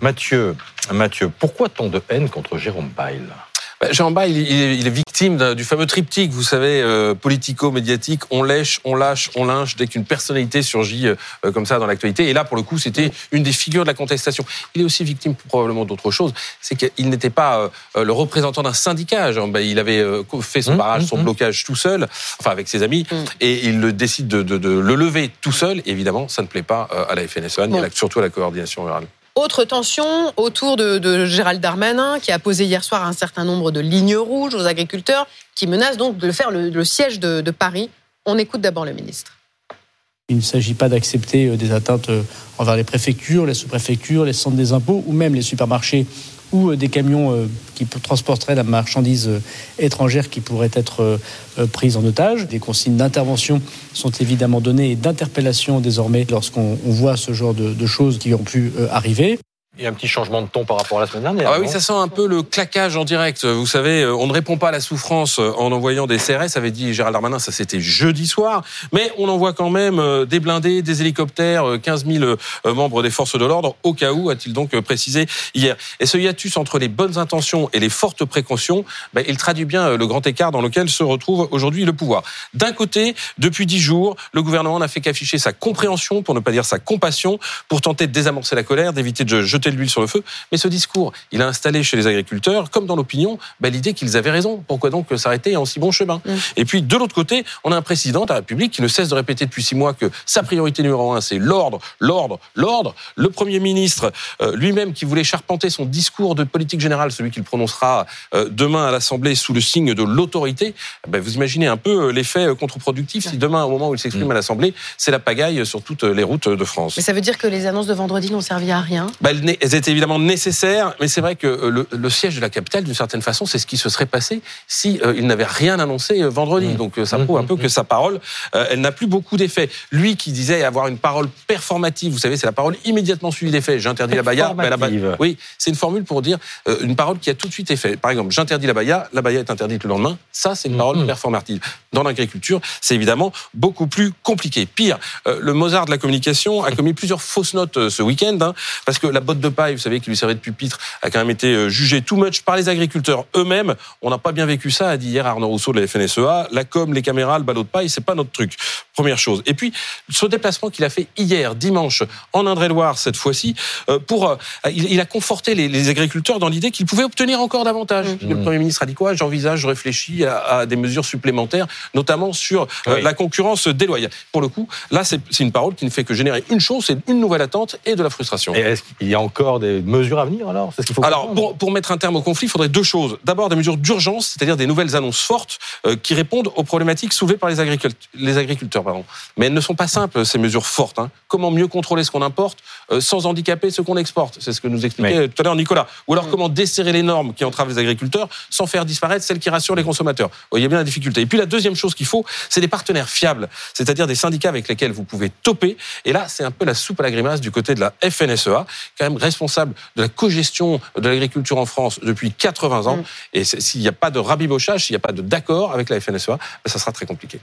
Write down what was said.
Mathieu, Mathieu, pourquoi tant de haine contre Jérôme Bail bah, Jean Bas, il, est victime du fameux triptyque, vous savez, euh, politico-médiatique. On lèche, on lâche, on lynche dès qu'une personnalité surgit euh, comme ça dans l'actualité. Et là, pour le coup, c'était une des figures de la contestation. Il est aussi victime probablement d'autre chose. C'est qu'il n'était pas euh, le représentant d'un syndicat. Il avait fait son mmh, barrage, son mmh, mmh. blocage tout seul, enfin avec ses amis, et il décide de, le lever tout seul. évidemment, ça ne plaît pas à la FNSEA, ni surtout à la coordination rurale. Autre tension autour de, Gérald Darmanin, qui a posé hier soir un certain nombre de lignes rouges aux agriculteurs, qui menacent donc de faire le, siège de, de Paris. On écoute d'abord le ministre. Il ne s'agit pas d'accepter euh, des atteintes euh, envers les préfectures, les sous-préfectures, les centres des impôts ou même les supermarchés ou euh, des camions euh, qui transporteraient la marchandise euh, étrangère qui pourrait être prise en otage. Des consignes d'intervention sont évidemment données et d'interpellation désormais lorsqu'on voit ce genre de, choses qui ont pu arriver. Il y a un petit changement de ton par rapport à la semaine dernière. Ah oui, ça sent un peu le claquage en direct. Vous savez, euh, on ne répond pas à la souffrance euh, en envoyant des CRS, avait dit Gérald Darmanin, ça c'était jeudi soir. Mais on envoie quand même euh, des blindés, des hélicoptères, 15 000 membres des forces de l'ordre, au cas où, a-t-il donc précisé hier. Et ce hiatus entre les bonnes intentions et les fortes précautions, ben, il traduit bien le grand écart dans lequel se retrouve aujourd'hui le pouvoir. D'un côté, depuis dix jours, le gouvernement n'a fait qu'afficher sa compréhension, pour ne pas dire sa compassion, pour tenter de désamorcer la colère, d'éviter de jeter de l'huile sur le feu. Mais ce discours, il a installé chez les agriculteurs, comme dans l'opinion, bah, l'idée qu'ils avaient raison. Pourquoi donc s'arrêter en si bon chemin mm. Et puis, de l'autre côté, on a un président de la République qui ne cesse de répéter depuis six mois que sa priorité numéro un, c'est l'ordre, l'ordre, l'ordre. Le Premier ministre euh, lui-même qui voulait charpenter son discours de politique générale, celui qu'il prononcera euh, demain à l'Assemblée sous le signe de l'autorité, bah, vous imaginez un peu euh, l'effet contre-productif si demain, au moment où il s'exprime mm. à l'Assemblée, c'est la pagaille sur toutes les routes de France. Mais ça veut dire que les annonces de vendredi n'ont servi à rien? Bah, Elles étaient évidemment nécessaire, mais c'est vrai que euh, le, siège de la capitale, d'une certaine façon, c'est ce qui se serait passé si euh, il n'avait rien annoncé euh, vendredi. Mmh. Donc ça prouve un peu que sa parole, elle n'a plus beaucoup d'effet. Lui qui disait avoir une parole performative, vous savez, c'est la parole immédiatement suivie d'effet. J'interdis la baya, la baya. Oui, c'est une formule pour dire une parole qui a tout de suite effet. Par exemple, j'interdis la baya, la baya est interdite le lendemain. Ça, c'est une mmh. parole performative. Dans l'agriculture, c'est évidemment beaucoup plus compliqué. Pire, le Mozart de la communication a commis plusieurs fausses notes ce week-end, hein, parce que la botte de vous savez, qui lui servait de pupitre, a quand même été euh, jugé too much par les agriculteurs eux-mêmes. On n'a pas bien vécu ça, a dit hier Arnaud Rousseau de la FNSEA. La com, les caméras, le ballot de paille, c'est pas notre truc. Première chose. Et puis, ce déplacement qu'il a fait hier, dimanche, en Indre-et-Loire, cette fois-ci, euh, pour, euh, il, a conforté les, agriculteurs dans l'idée qu'ils pouvaient obtenir encore davantage. Mmh. Le Premier ministre a dit quoi? J'envisage, je réfléchis à, des mesures supplémentaires, notamment sur la concurrence déloyale. Pour le coup, là, c'est une parole qui ne fait que générer une chose, c'est une nouvelle attente et de la frustration. Et est-ce qu'il y a encore des mesures à venir alors? Ce qu'il faut Alors, pour, mettre un terme au conflit, il faudrait deux choses. D'abord, des mesures d'urgence, c'est-à-dire des nouvelles annonces fortes euh, qui répondent aux problématiques soulevées par les, les agriculteurs. Pardon. Mais elles ne sont pas simples, ces mesures fortes. Hein. Comment mieux contrôler ce qu'on importe euh, sans handicaper ce qu'on exporte? C'est ce que nous expliquait tout à l'heure Nicolas. Ou alors, mm. comment desserrer les normes qui entravent les agriculteurs sans faire disparaître celles qui rassurent les consommateurs? Vous voyez bien la difficulté. Et puis, la deuxième chose qu'il faut, c'est des partenaires fiables, c'est-à-dire des syndicats avec lesquels vous pouvez toper. Et là, c'est un peu la soupe à la grimace du côté de la FNSEA, quand même responsable de la cogestion de l'agriculture en France depuis 80 ans. Mm. Et s'il n'y a pas de rabibochage, s'il n'y a pas d'accord avec la FNSEA, ben, ça sera très compliqué.